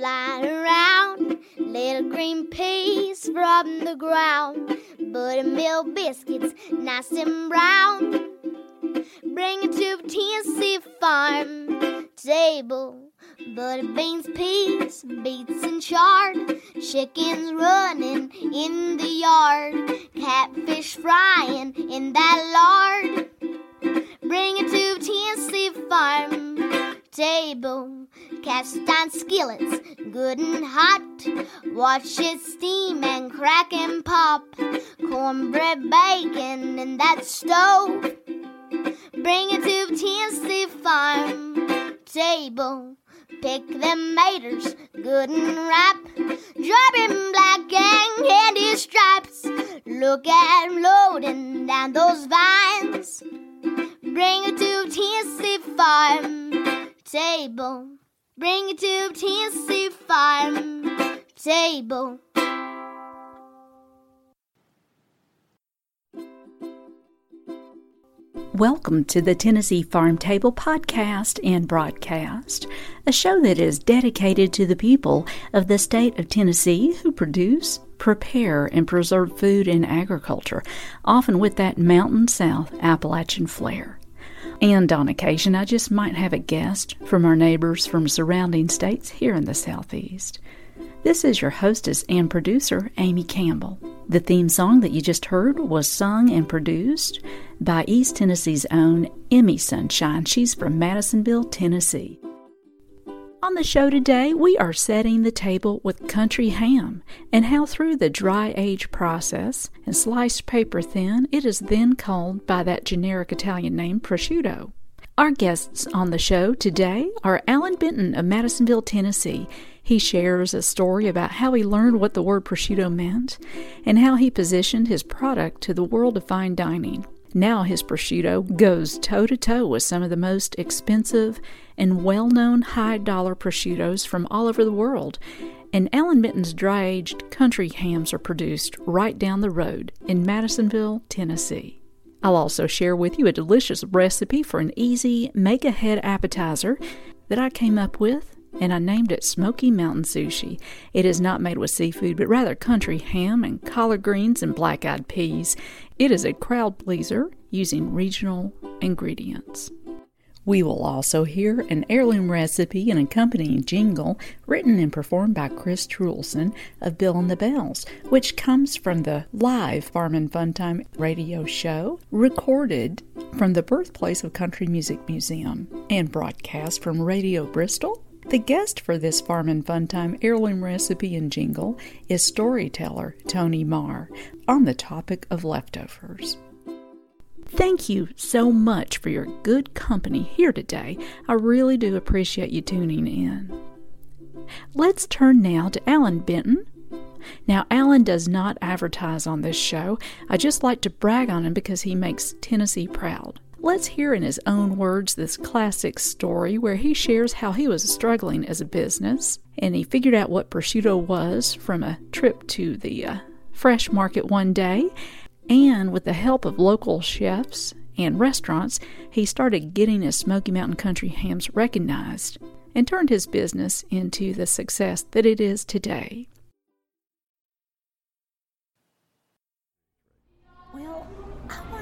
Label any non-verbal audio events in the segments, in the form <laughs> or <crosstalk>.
flying around. Little green peas from the ground. Buttermilk biscuits, nice and brown. Watch it steam and crack and pop. Cornbread bacon in that stove. Bring it to Tennessee farm table. Pick them maters, good and ripe. Dropping black and candy stripes. Look at 'em loading down those vines. Bring it to Tennessee farm table. Bring it to Tennessee farm table. Welcome to the Tennessee Farm Table podcast and broadcast, a show that is dedicated to the people of the state of Tennessee who produce, prepare, and preserve food and agriculture, often with that Mountain South Appalachian flair. And on occasion, I just might have a guest from our neighbors from surrounding states here in the Southeast. This is your hostess and producer, Amy Campbell. The theme song that you just heard was sung and produced by East Tennessee's own Emmy Sunshine. She's from Madisonville, Tennessee. On the show today, we are setting the table with country ham and how, through the dry age process and sliced paper thin, it is then called by that generic Italian name prosciutto. Our guests on the show today are Allan Benton of Madisonville, Tennessee. He shares a story about how he learned what the word prosciutto meant and how he positioned his product to the world of fine dining. Now his prosciutto goes toe to toe with some of the most expensive and well known high dollar prosciuttos from all over the world. And Allan Benton's dry aged country hams are produced right down the road in Madisonville, Tennessee. I'll also share with you a delicious recipe for an easy make ahead appetizer that I came up with and I named it Smoky Mountain Sushi. It is not made with seafood, but rather country ham and collard greens and black eyed peas. It is a crowd pleaser using regional ingredients. We will also hear an heirloom recipe and accompanying jingle written and performed by Kris Truelsen of Bill and the Belles, which comes from the live Farm and Fun Time radio show recorded from the birthplace of Country Music Museum and broadcast from Radio Bristol the guest for this Farm and Fun Time heirloom recipe and jingle is storyteller Tony Marr on the topic of leftovers. Thank you so much for your good company here today. I really do appreciate you tuning in. Let's turn now to Allan Benton. Now, Allan does not advertise on this show. I just like to brag on him because he makes Tennessee proud. Let's hear in his own words this classic story where he shares how he was struggling as a business and he figured out what prosciutto was from a trip to the uh, fresh market one day. And with the help of local chefs and restaurants, he started getting his Smoky Mountain Country hams recognized and turned his business into the success that it is today.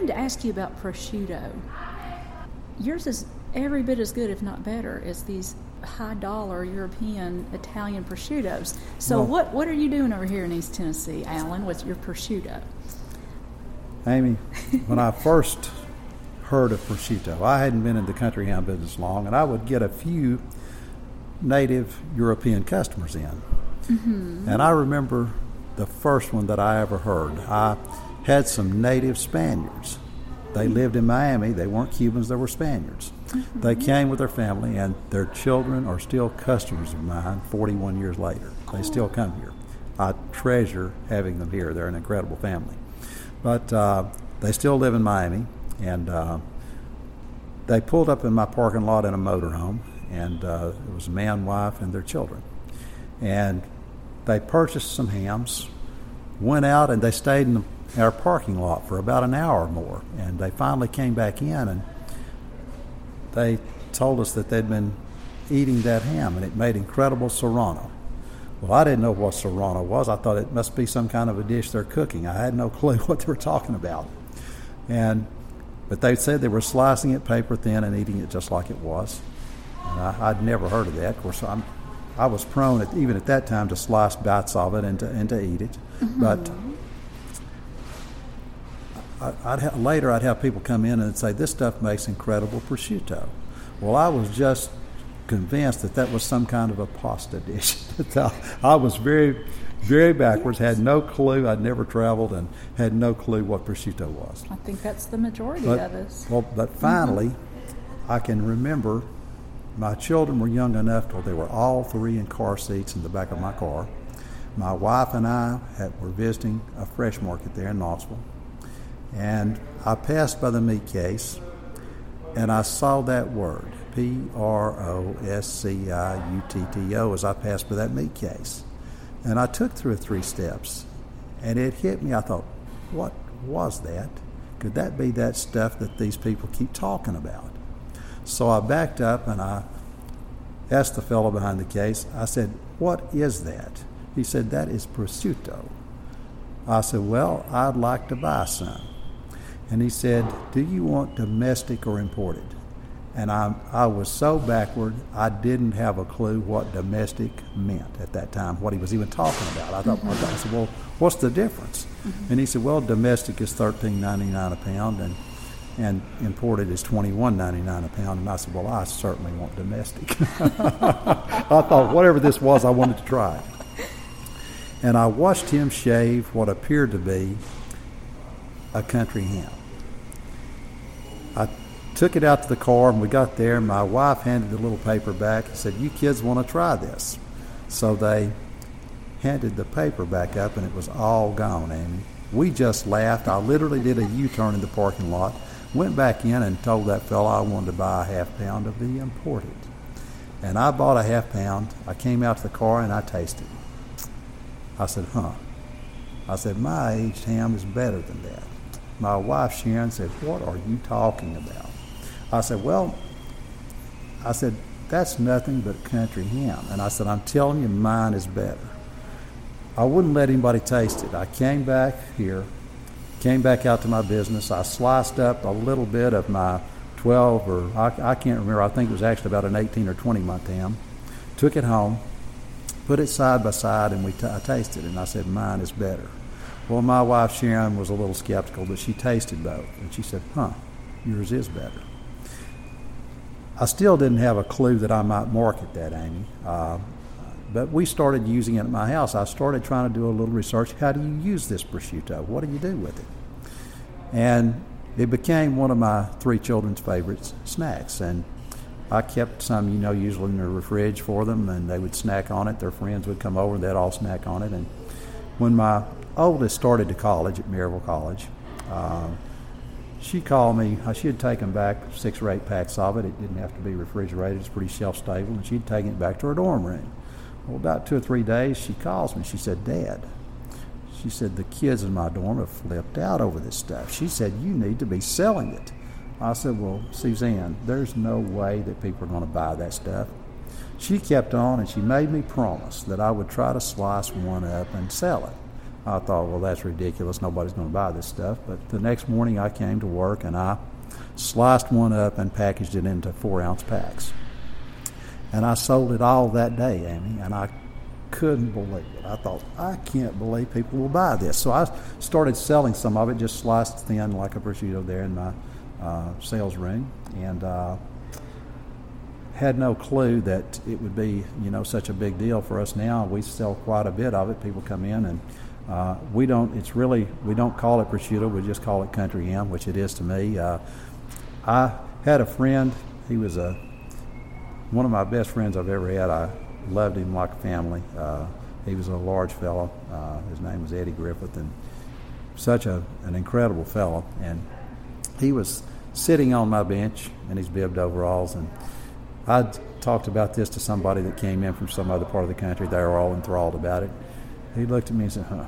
Wanted to ask you about prosciutto. Yours is every bit as good, if not better, as these high dollar European Italian prosciuttos. So, Well- what, what are you doing over here in East Tennessee, Allan, with your prosciutto? Amy, <laughs> when I first heard of prosciutto, I hadn't been in the country ham business long, and I would get a few native European customers in. Mm-hmm. And I remember the first one that I ever heard. I had some native Spaniards. They lived in Miami. They weren't Cubans, they were Spaniards. They came with their family, and their children are still customers of mine 41 years later. They still come here. I treasure having them here. They're an incredible family. But uh, they still live in Miami, and uh, they pulled up in my parking lot in a motorhome, and uh, it was a man, wife, and their children. And they purchased some hams, went out, and they stayed in the, our parking lot for about an hour or more. And they finally came back in, and they told us that they'd been eating that ham, and it made incredible serrano. Well, I didn't know what serrano was. I thought it must be some kind of a dish they're cooking. I had no <laughs> clue what they were talking about. And but they said they were slicing it paper thin and eating it just like it was. And I, would never heard of that. Of course, I'm, I was prone, at, even at that time, to slice bites of it and to, and to eat it. Mm-hmm. But I, would ha- later I'd have people come in and say, "This stuff makes incredible prosciutto." Well, I was just convinced that that was some kind of a pasta dish. <laughs> I was very, very backwards, had no clue. I'd never traveled and had no clue what prosciutto was. I think that's the majority but, of us. Well, but finally, mm-hmm. I can remember my children were young enough till they were all three in car seats in the back of my car. My wife and I had, were visiting a fresh market there in Knoxville. And I passed by the meat case and I saw that word, P R O S C I U T T O, as I passed by that meat case. And I took through three steps and it hit me. I thought, what was that? Could that be that stuff that these people keep talking about? So I backed up and I asked the fellow behind the case, I said, What is that? He said, That is prosciutto. I said, Well, I'd like to buy some. And he said, Do you want domestic or imported? And I, I was so backward, I didn't have a clue what domestic meant at that time, what he was even talking about. I thought, mm-hmm. I said, Well, what's the difference? Mm-hmm. And he said, Well, domestic is thirteen ninety nine a pound, and and imported is twenty one ninety nine a pound. And I said, Well, I certainly want domestic. <laughs> I thought, whatever this was, I wanted to try it. And I watched him shave what appeared to be a country ham. Took it out to the car and we got there and my wife handed the little paper back and said, You kids want to try this. So they handed the paper back up and it was all gone, Amy. We just laughed. I literally did a U turn in the parking lot, went back in and told that fellow I wanted to buy a half pound of the imported. And I bought a half pound. I came out to the car and I tasted. I said, huh. I said, my aged ham is better than that. My wife Sharon said, What are you talking about? I said, Well, I said, That's nothing but country ham. And I said, I'm telling you, mine is better. I wouldn't let anybody taste it. I came back here, came back out to my business. I sliced up a little bit of my 12 or I, I can't remember, I think it was actually about an 18 or 20 month ham. Took it home, put it side by side, and we t- I tasted it. And I said, Mine is better. Well, my wife Sharon was a little skeptical, but she tasted both, and she said, "Huh, yours is better." I still didn't have a clue that I might market that, Amy. Uh, but we started using it at my house. I started trying to do a little research. How do you use this prosciutto? What do you do with it? And it became one of my three children's favorite snacks. And I kept some, you know, usually in the fridge for them, and they would snack on it. Their friends would come over, and they'd all snack on it. And when my oldest started to college at Maryville College. Uh, she called me. Uh, she had taken back six or eight packs of it. It didn't have to be refrigerated. It's pretty shelf stable, and she'd taken it back to her dorm room. Well, about two or three days, she calls me. She said, "Dad," she said, "the kids in my dorm have flipped out over this stuff." She said, "You need to be selling it." I said, "Well, Suzanne, there's no way that people are going to buy that stuff." She kept on, and she made me promise that I would try to slice one up and sell it. I thought, well, that's ridiculous. Nobody's going to buy this stuff. But the next morning I came to work and I sliced one up and packaged it into four ounce packs. And I sold it all that day, Amy, and I couldn't believe it. I thought, I can't believe people will buy this. So I started selling some of it, just sliced thin like a prosciutto there in my uh, sales room, and uh, had no clue that it would be, you know, such a big deal for us now. We sell quite a bit of it. People come in and uh, we don't. It's really we don't call it prosciutto. We just call it country ham, which it is to me. Uh, I had a friend. He was a one of my best friends I've ever had. I loved him like family. Uh, he was a large fellow. Uh, his name was Eddie Griffith, and such a an incredible fellow. And he was sitting on my bench in his bibbed overalls, and I talked about this to somebody that came in from some other part of the country. They were all enthralled about it. He looked at me and said, "Huh."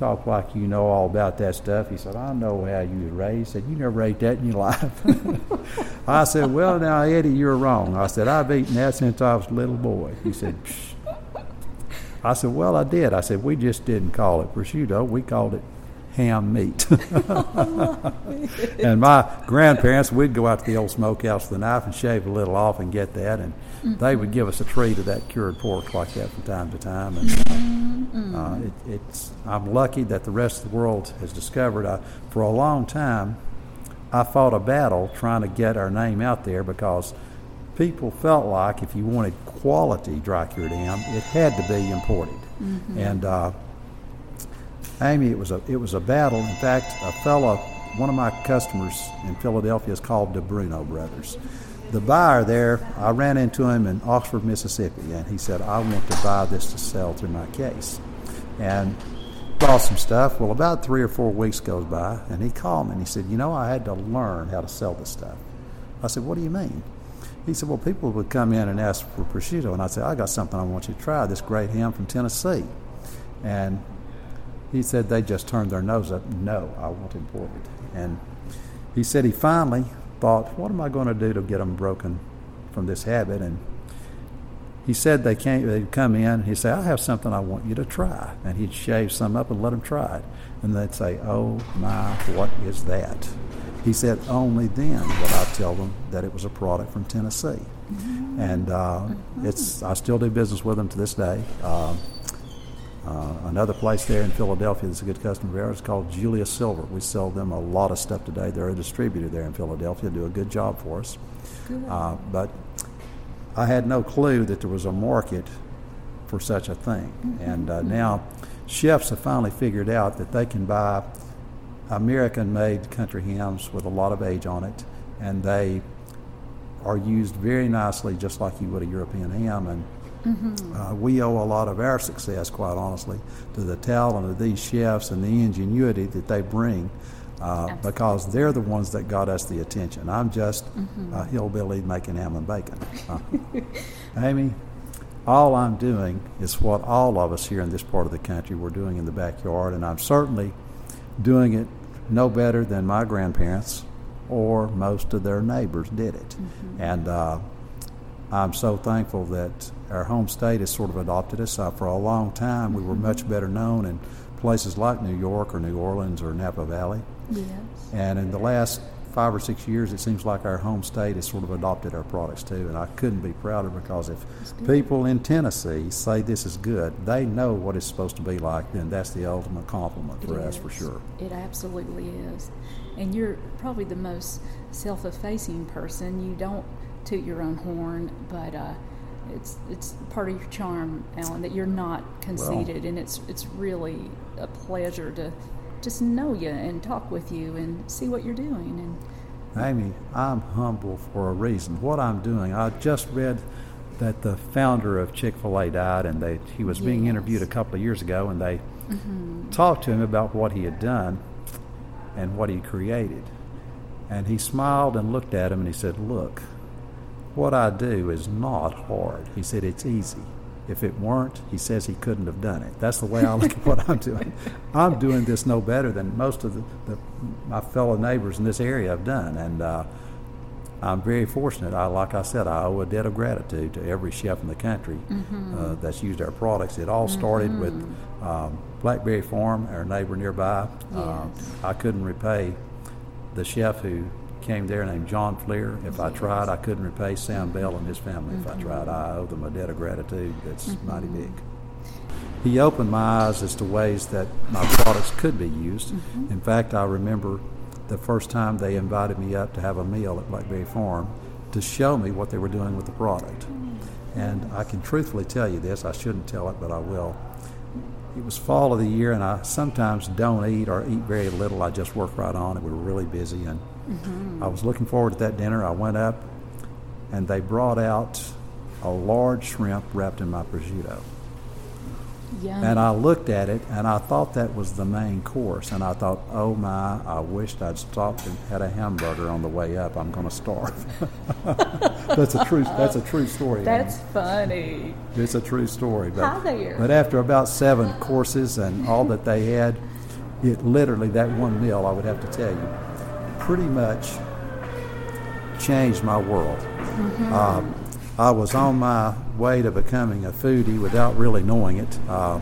Talk like you know all about that stuff. He said, I know how you were raised. He said, You never ate that in your <laughs> life. <laughs> I said, Well, now, Eddie, you're wrong. I said, I've eaten that since I was a little boy. He said, Psh. I said, Well, I did. I said, We just didn't call it prosciutto. We called it ham meat. <laughs> and my grandparents, we'd go out to the old smokehouse with a knife and shave a little off and get that. And mm-hmm. they would give us a treat of that cured pork like that from time to time. And mm-hmm. uh, it, it's, I'm lucky that the rest of the world has discovered. I, for a long time, I fought a battle trying to get our name out there because people felt like if you wanted quality dry cured ham, it had to be imported. Mm-hmm. And uh, Amy, it was a it was a battle. In fact, a fellow, one of my customers in Philadelphia is called Di Bruno Brothers. The buyer there, I ran into him in Oxford, Mississippi, and he said, "I want to buy this to sell through my case." And bought some stuff. Well, about three or four weeks goes by, and he called me and he said, "You know, I had to learn how to sell this stuff." I said, "What do you mean?" He said, Well, people would come in and ask for prosciutto. And I said, I got something I want you to try this great ham from Tennessee. And he said they just turned their nose up. No, I want imported. And he said he finally thought, what am I going to do to get them broken from this habit? And he said they came, they'd come in. He'd say, I have something I want you to try. And he'd shave some up and let them try it. And they'd say, oh my, what is that? He said only then would I tell them that it was a product from Tennessee. Mm-hmm. And uh, it's, I still do business with them to this day. Uh, uh, another place there in Philadelphia that's a good customer of ours is called Julia Silver. We sell them a lot of stuff today. They're a distributor there in Philadelphia, do a good job for us. Uh, but I had no clue that there was a market for such a thing. Mm-hmm. And uh, now chefs have finally figured out that they can buy American made country hams with a lot of age on it, and they are used very nicely just like you would a European ham. And Mm-hmm. Uh, we owe a lot of our success, quite honestly, to the talent of these chefs and the ingenuity that they bring. Uh, because they're the ones that got us the attention. I'm just mm-hmm. a hillbilly making ham and bacon. Uh, Amy, all I'm doing is what all of us here in this part of the country were doing in the backyard, and I'm certainly doing it no better than my grandparents or most of their neighbors did it. Mm-hmm. And uh, I'm so thankful that our home state has sort of adopted us. Uh, for a long time, we were mm-hmm. much better known in places like New York or New Orleans or Napa Valley. Yes. And in the last five or six years, it seems like our home state has sort of adopted our products too. And I couldn't be prouder because if people in Tennessee say this is good, they know what it's supposed to be like, then that's the ultimate compliment for it us is. for sure. It absolutely is. And you're probably the most self effacing person. You don't toot your own horn, but uh, it's it's part of your charm, Allan, that you're not conceited, well, and it's it's really a pleasure to just know you and talk with you and see what you're doing. And Amy, I'm humble for a reason. What I'm doing, I just read that the founder of Chick Fil A died, and they he was yes. being interviewed a couple of years ago, and they mm-hmm. talked to him about what he had done and what he created, and he smiled and looked at him and he said, "Look." What I do is not hard. He said it's easy. If it weren't, he says he couldn't have done it. That's the way I look at what I'm doing. <laughs> I'm doing this no better than most of the, the my fellow neighbors in this area have done, and uh, I'm very fortunate. I, like I said, I owe a debt of gratitude to every chef in the country mm-hmm. uh, that's used our products. It all started mm-hmm. with um, Blackberry Farm, our neighbor nearby. Yes. Uh, I couldn't repay the chef who came there named John Fleer. If I tried, I couldn't repay Sam Beall and his family. If I mm-hmm. tried, I owe them a debt of gratitude that's mm-hmm. mighty big. He opened my eyes as to ways that my products could be used. Mm-hmm. In fact, I remember the first time they invited me up to have a meal at Blackberry Farm to show me what they were doing with the product. And I can truthfully tell you this, I shouldn't tell it, but I will. It was fall of the year, and I sometimes don't eat or eat very little. I just work right on it. We were really busy, and Mm-hmm. I was looking forward to that dinner. I went up, and they brought out a large shrimp wrapped in my prosciutto. Yum. And I looked at it, and I thought that was the main course. And I thought, oh my, I wished I'd stopped and had a hamburger on the way up. I'm going to starve. <laughs> that's a true. That's a true story. That's funny. It's a true story. But, Hi there. But after about seven courses and all that they had, it literally that one meal, I would have to tell you, pretty much changed my world. Mm-hmm. Um, I was on my way to becoming a foodie without really knowing it. Uh,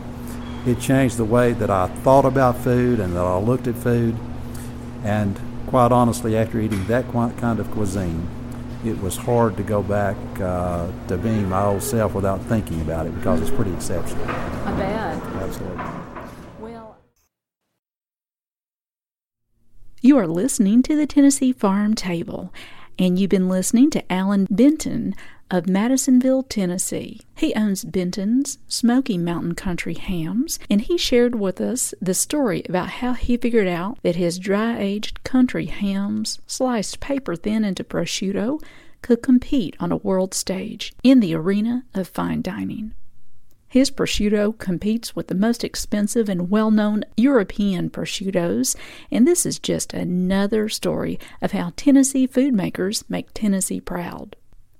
it changed the way that I thought about food and that I looked at food. And quite honestly, after eating that kind of cuisine, it was hard to go back uh, to being my old self without thinking about it because it's pretty exceptional. I bet. Absolutely. Well, you are listening to the Tennessee Farm Table, and you've been listening to Allan Benton of Madisonville, Tennessee. He owns Benton's Smoky Mountain Country Hams, and he shared with us the story about how he figured out that his dry aged country hams, sliced paper thin into prosciutto, could compete on a world stage in the arena of fine dining. His prosciutto competes with the most expensive and well known European prosciuttos, and this is just another story of how Tennessee food makers make Tennessee proud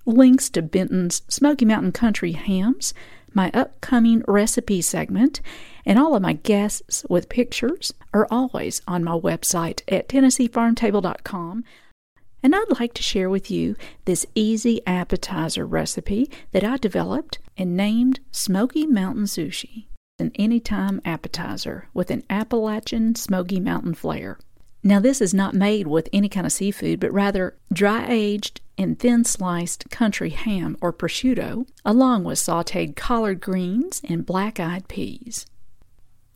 links to Benton's Smoky Mountain Country hams, my upcoming recipe segment, and all of my guests with pictures are always on my website at TennesseeFarmTable.com. And I'd like to share with you this easy appetizer recipe that I developed and named Smoky Mountain Sushi, It's an anytime appetizer with an Appalachian Smoky Mountain flair. Now, this is not made with any kind of seafood, but rather dry aged and thin sliced country ham or prosciutto, along with sauteed collard greens and black eyed peas.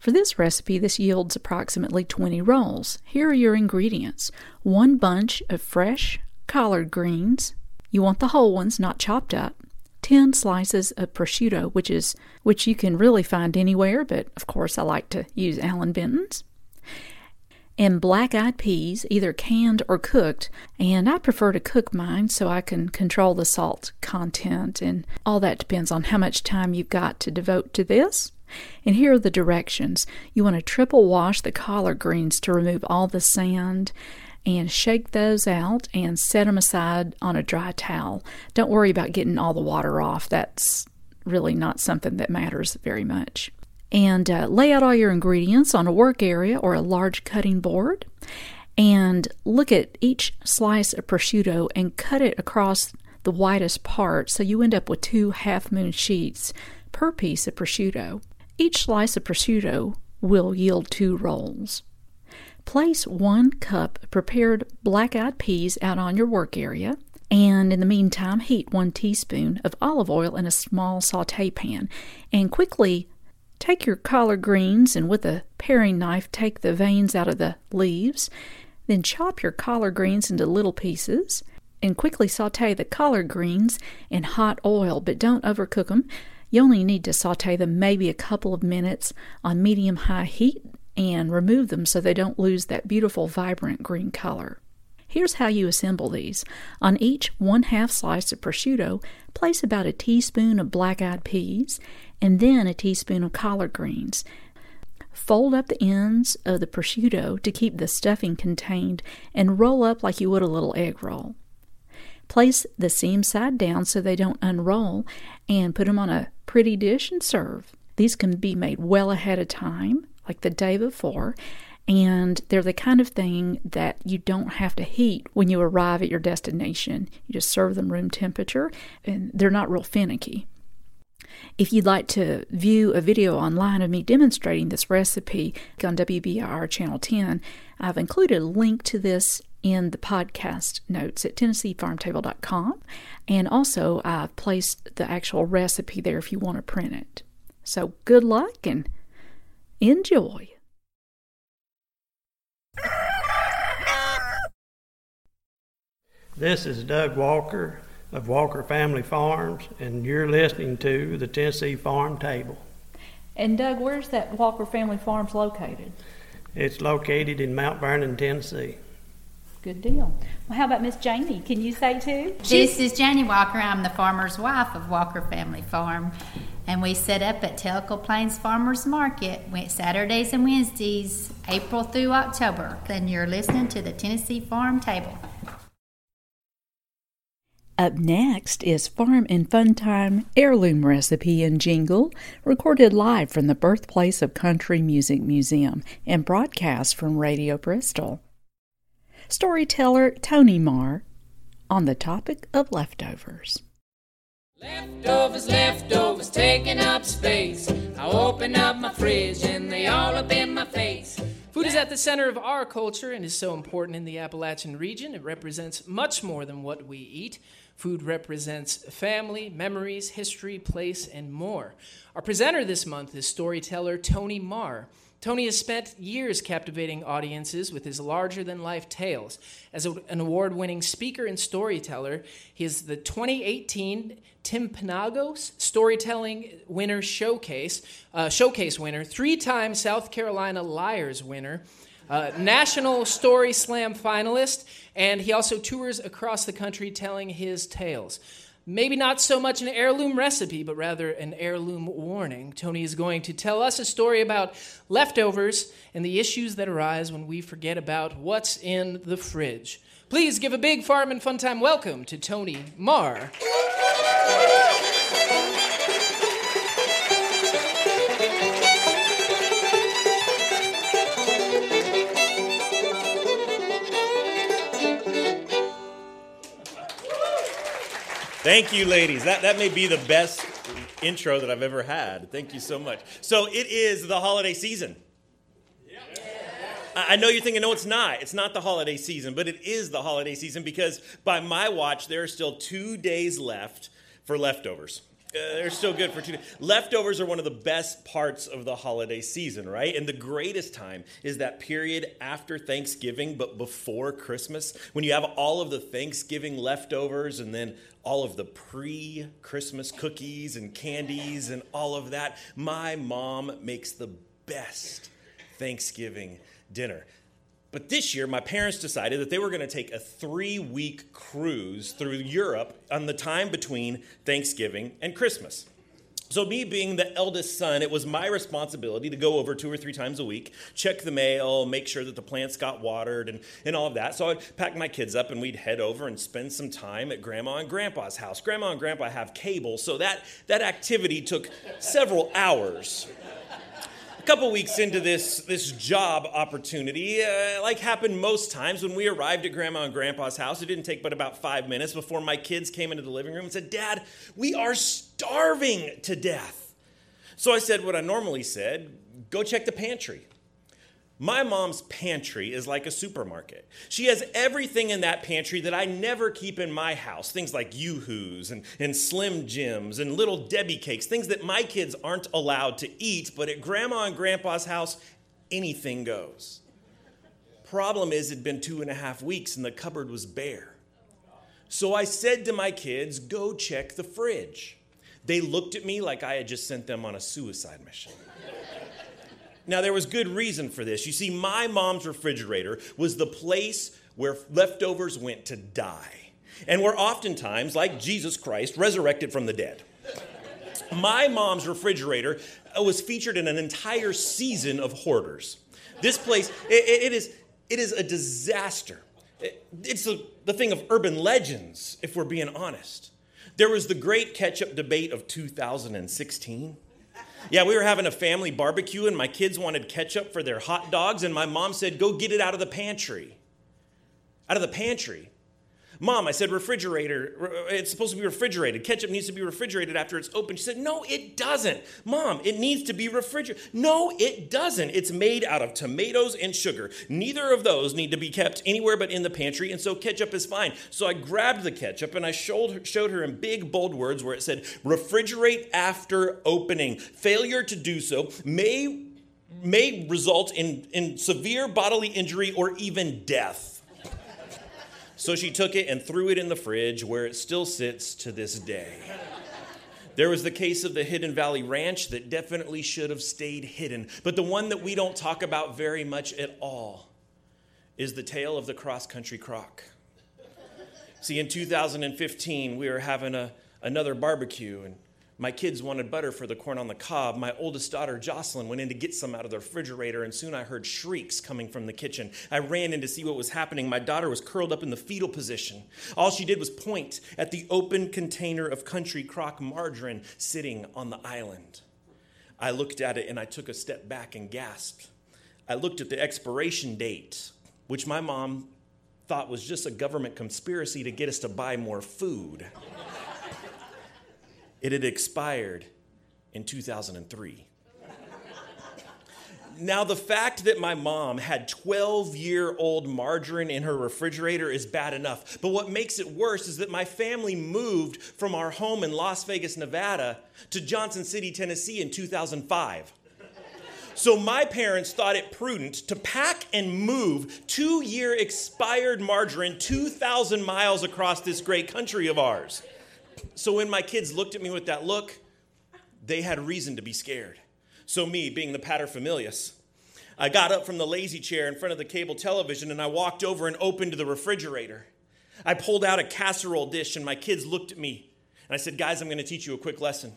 For this recipe, this yields approximately 20 rolls. Here are your ingredients one bunch of fresh collard greens. You want the whole ones, not chopped up. 10 slices of prosciutto, which is which you can really find anywhere, but of course I like to use Allan Benton's and black eyed peas, either canned or cooked. And I prefer to cook mine so I can control the salt content, and all that depends on how much time you've got to devote to this. And here are the directions. You want to triple wash the collard greens to remove all the sand and shake those out and set them aside on a dry towel. Don't worry about getting all the water off. That's really not something that matters very much and uh, lay out all your ingredients on a work area or a large cutting board and look at each slice of prosciutto and cut it across the widest part so you end up with two half moon sheets per piece of prosciutto. Each slice of prosciutto will yield two rolls. Place one cup prepared black eyed peas out on your work area, and in the meantime, heat one teaspoon of olive oil in a small saute pan and quickly Take your collard greens and with a paring knife take the veins out of the leaves. Then chop your collard greens into little pieces and quickly saute the collard greens in hot oil, but don't overcook them. You only need to saute them maybe a couple of minutes on medium high heat and remove them so they don't lose that beautiful vibrant green color. Here's how you assemble these. On each one half slice of prosciutto, place about a teaspoon of black eyed peas and then a teaspoon of collard greens. Fold up the ends of the prosciutto to keep the stuffing contained and roll up like you would a little egg roll. Place the seam side down so they don't unroll and put them on a pretty dish and serve. These can be made well ahead of time, like the day before, and they're the kind of thing that you don't have to heat when you arrive at your destination. You just serve them room temperature, and they're not real finicky. If you'd like to view a video online of me demonstrating this recipe on WBIR Channel 10, I've included a link to this in the podcast notes at TennesseeFarmTable.com. And also, I've placed the actual recipe there if you want to print it. So, good luck and enjoy. This is Doug Walker of Walker Family Farms, and you're listening to the Tennessee Farm Table. And Doug, where's that Walker Family Farms located? It's located in Mount Vernon, Tennessee. Good deal. Well, how about Miss Janie? Can you say too? This is Janie Walker. I'm the farmer's wife of Walker Family Farm, and we set up at Tellico Plains Farmers Market Saturdays and Wednesdays, April through October. Then you're listening to the Tennessee Farm Table. Up next is Farm and Fun Time heirloom recipe and jingle, recorded live from the birthplace of Country Music Museum and broadcast from Radio Bristol. Storyteller Tony Marr on the topic of leftovers. Leftovers, leftovers, taking up space. I open up my fridge and they all up in my face. Food is at the center of our culture and is so important in the Appalachian region. It represents much more than what we eat. Food represents family, memories, history, place, and more. Our presenter this month is storyteller Tony Marr. Tony has spent years captivating audiences with his larger than life tales. As a, an award winning speaker and storyteller, he is the 2018 Timpanogos Storytelling Winner Showcase, uh, Showcase winner, three time South Carolina Liars winner, uh, National Story Slam finalist, and he also tours across the country telling his tales. Maybe not so much an heirloom recipe, but rather an heirloom warning. Tony is going to tell us a story about leftovers and the issues that arise when we forget about what's in the fridge. Please give a big farm and fun time welcome to Tony Marr. Thank you, ladies. That, that may be the best intro that I've ever had. Thank you so much. So, it is the holiday season. I know you're thinking, no, it's not. It's not the holiday season, but it is the holiday season because by my watch, there are still two days left for leftovers. Uh, they're still good for two days. Leftovers are one of the best parts of the holiday season, right? And the greatest time is that period after Thanksgiving, but before Christmas, when you have all of the Thanksgiving leftovers and then all of the pre Christmas cookies and candies and all of that. My mom makes the best Thanksgiving dinner. But this year, my parents decided that they were going to take a three week cruise through Europe on the time between Thanksgiving and Christmas. So, me being the eldest son, it was my responsibility to go over two or three times a week, check the mail, make sure that the plants got watered, and, and all of that. So, I'd pack my kids up and we'd head over and spend some time at Grandma and Grandpa's house. Grandma and Grandpa have cable, so that, that activity took several hours a couple weeks into this, this job opportunity, uh, like happened most times when we arrived at Grandma and Grandpa's house, it didn't take but about five minutes before my kids came into the living room and said, Dad, we are starving to death. So I said what I normally said go check the pantry. My mom's pantry is like a supermarket. She has everything in that pantry that I never keep in my house. Things like Yoo-Hoos and, and Slim Jims and Little Debbie cakes, things that my kids aren't allowed to eat, but at Grandma and Grandpa's house, anything goes. Problem is, it'd been two and a half weeks and the cupboard was bare. So I said to my kids, go check the fridge. They looked at me like I had just sent them on a suicide mission. Now, there was good reason for this. You see, my mom's refrigerator was the place where leftovers went to die, and were oftentimes, like Jesus Christ, resurrected from the dead. My mom's refrigerator uh, was featured in an entire season of hoarders. This place, it, it, is, it is a disaster. It's a, the thing of urban legends, if we're being honest. There was the great ketchup debate of 2016. Yeah, we were having a family barbecue, and my kids wanted ketchup for their hot dogs, and my mom said, Go get it out of the pantry. Out of the pantry. Mom, I said, refrigerator, it's supposed to be refrigerated. Ketchup needs to be refrigerated after it's open. She said, No, it doesn't. Mom, it needs to be refrigerated. No, it doesn't. It's made out of tomatoes and sugar. Neither of those need to be kept anywhere but in the pantry, and so ketchup is fine. So I grabbed the ketchup and I showed her, showed her in big, bold words where it said, Refrigerate after opening. Failure to do so may, may result in, in severe bodily injury or even death. So she took it and threw it in the fridge where it still sits to this day. There was the case of the Hidden Valley Ranch that definitely should have stayed hidden. But the one that we don't talk about very much at all is the tale of the cross country crock. See, in 2015, we were having a, another barbecue, and my kids wanted butter for the corn on the cob. My oldest daughter, Jocelyn, went in to get some out of the refrigerator, and soon I heard shrieks coming from the kitchen. I ran in to see what was happening. My daughter was curled up in the fetal position. All she did was point at the open container of country crock margarine sitting on the island. I looked at it and I took a step back and gasped. I looked at the expiration date, which my mom thought was just a government conspiracy to get us to buy more food. It had expired in 2003. Now, the fact that my mom had 12 year old margarine in her refrigerator is bad enough. But what makes it worse is that my family moved from our home in Las Vegas, Nevada to Johnson City, Tennessee in 2005. So my parents thought it prudent to pack and move two year expired margarine 2,000 miles across this great country of ours. So when my kids looked at me with that look, they had reason to be scared. So, me, being the paterfamilias, I got up from the lazy chair in front of the cable television and I walked over and opened the refrigerator. I pulled out a casserole dish and my kids looked at me. And I said, Guys, I'm going to teach you a quick lesson.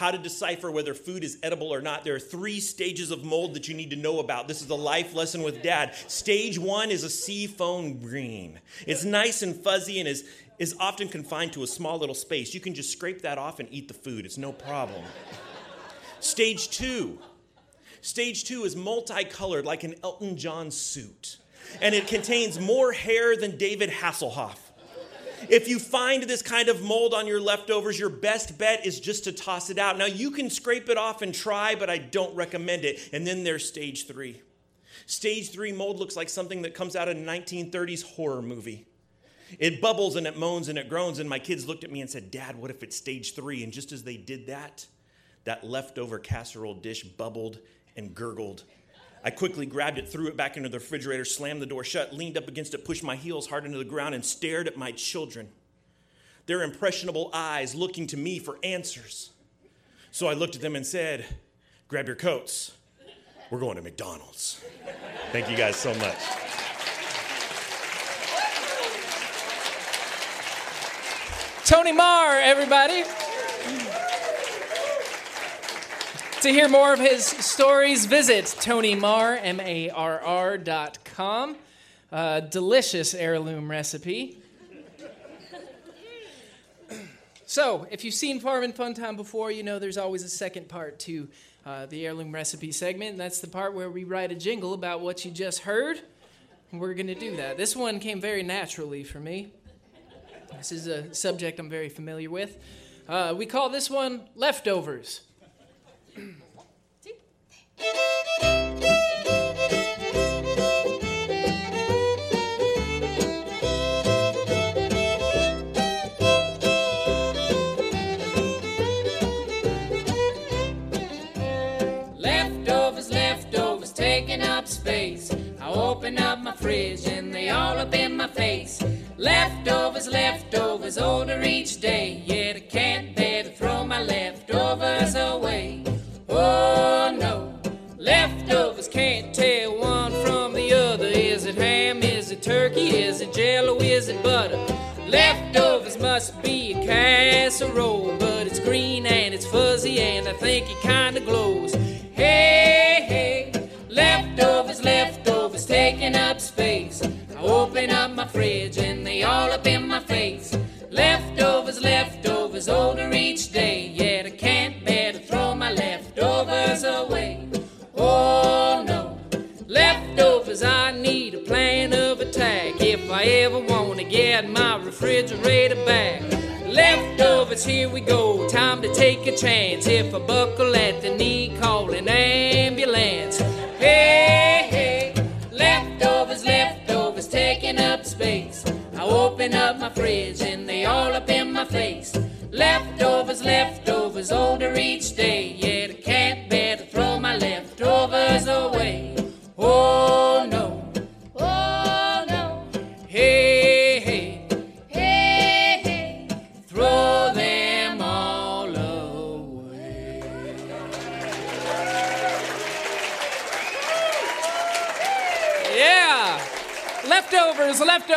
How to decipher whether food is edible or not. There are three stages of mold that you need to know about. This is a life lesson with dad. Stage one is a sea foam green. It's nice and fuzzy and is, is often confined to a small little space. You can just scrape that off and eat the food, it's no problem. Stage two. Stage two is multicolored like an Elton John suit, and it contains more hair than David Hasselhoff. If you find this kind of mold on your leftovers, your best bet is just to toss it out. Now, you can scrape it off and try, but I don't recommend it. And then there's stage three. Stage three mold looks like something that comes out of a 1930s horror movie. It bubbles and it moans and it groans. And my kids looked at me and said, Dad, what if it's stage three? And just as they did that, that leftover casserole dish bubbled and gurgled. I quickly grabbed it, threw it back into the refrigerator, slammed the door shut, leaned up against it, pushed my heels hard into the ground, and stared at my children. Their impressionable eyes looking to me for answers. So I looked at them and said, Grab your coats. We're going to McDonald's. Thank you guys so much. Tony Marr, everybody. To hear more of his stories, visit TonyMarr, M-A-R-R dot com. Uh, delicious heirloom recipe. So, if you've seen Farm and Fun Time before, you know there's always a second part to uh, the heirloom recipe segment, and that's the part where we write a jingle about what you just heard. We're going to do that. This one came very naturally for me. This is a subject I'm very familiar with. Uh, we call this one Leftovers. Leftovers, I ever want to get my refrigerator back. Leftovers, here we go, time to take a chance. If I buckle at the knee, call an ambulance. Hey, hey, leftovers, leftovers, taking up space. I open up my fridge and they all up in my face. Leftovers, leftovers, older each day.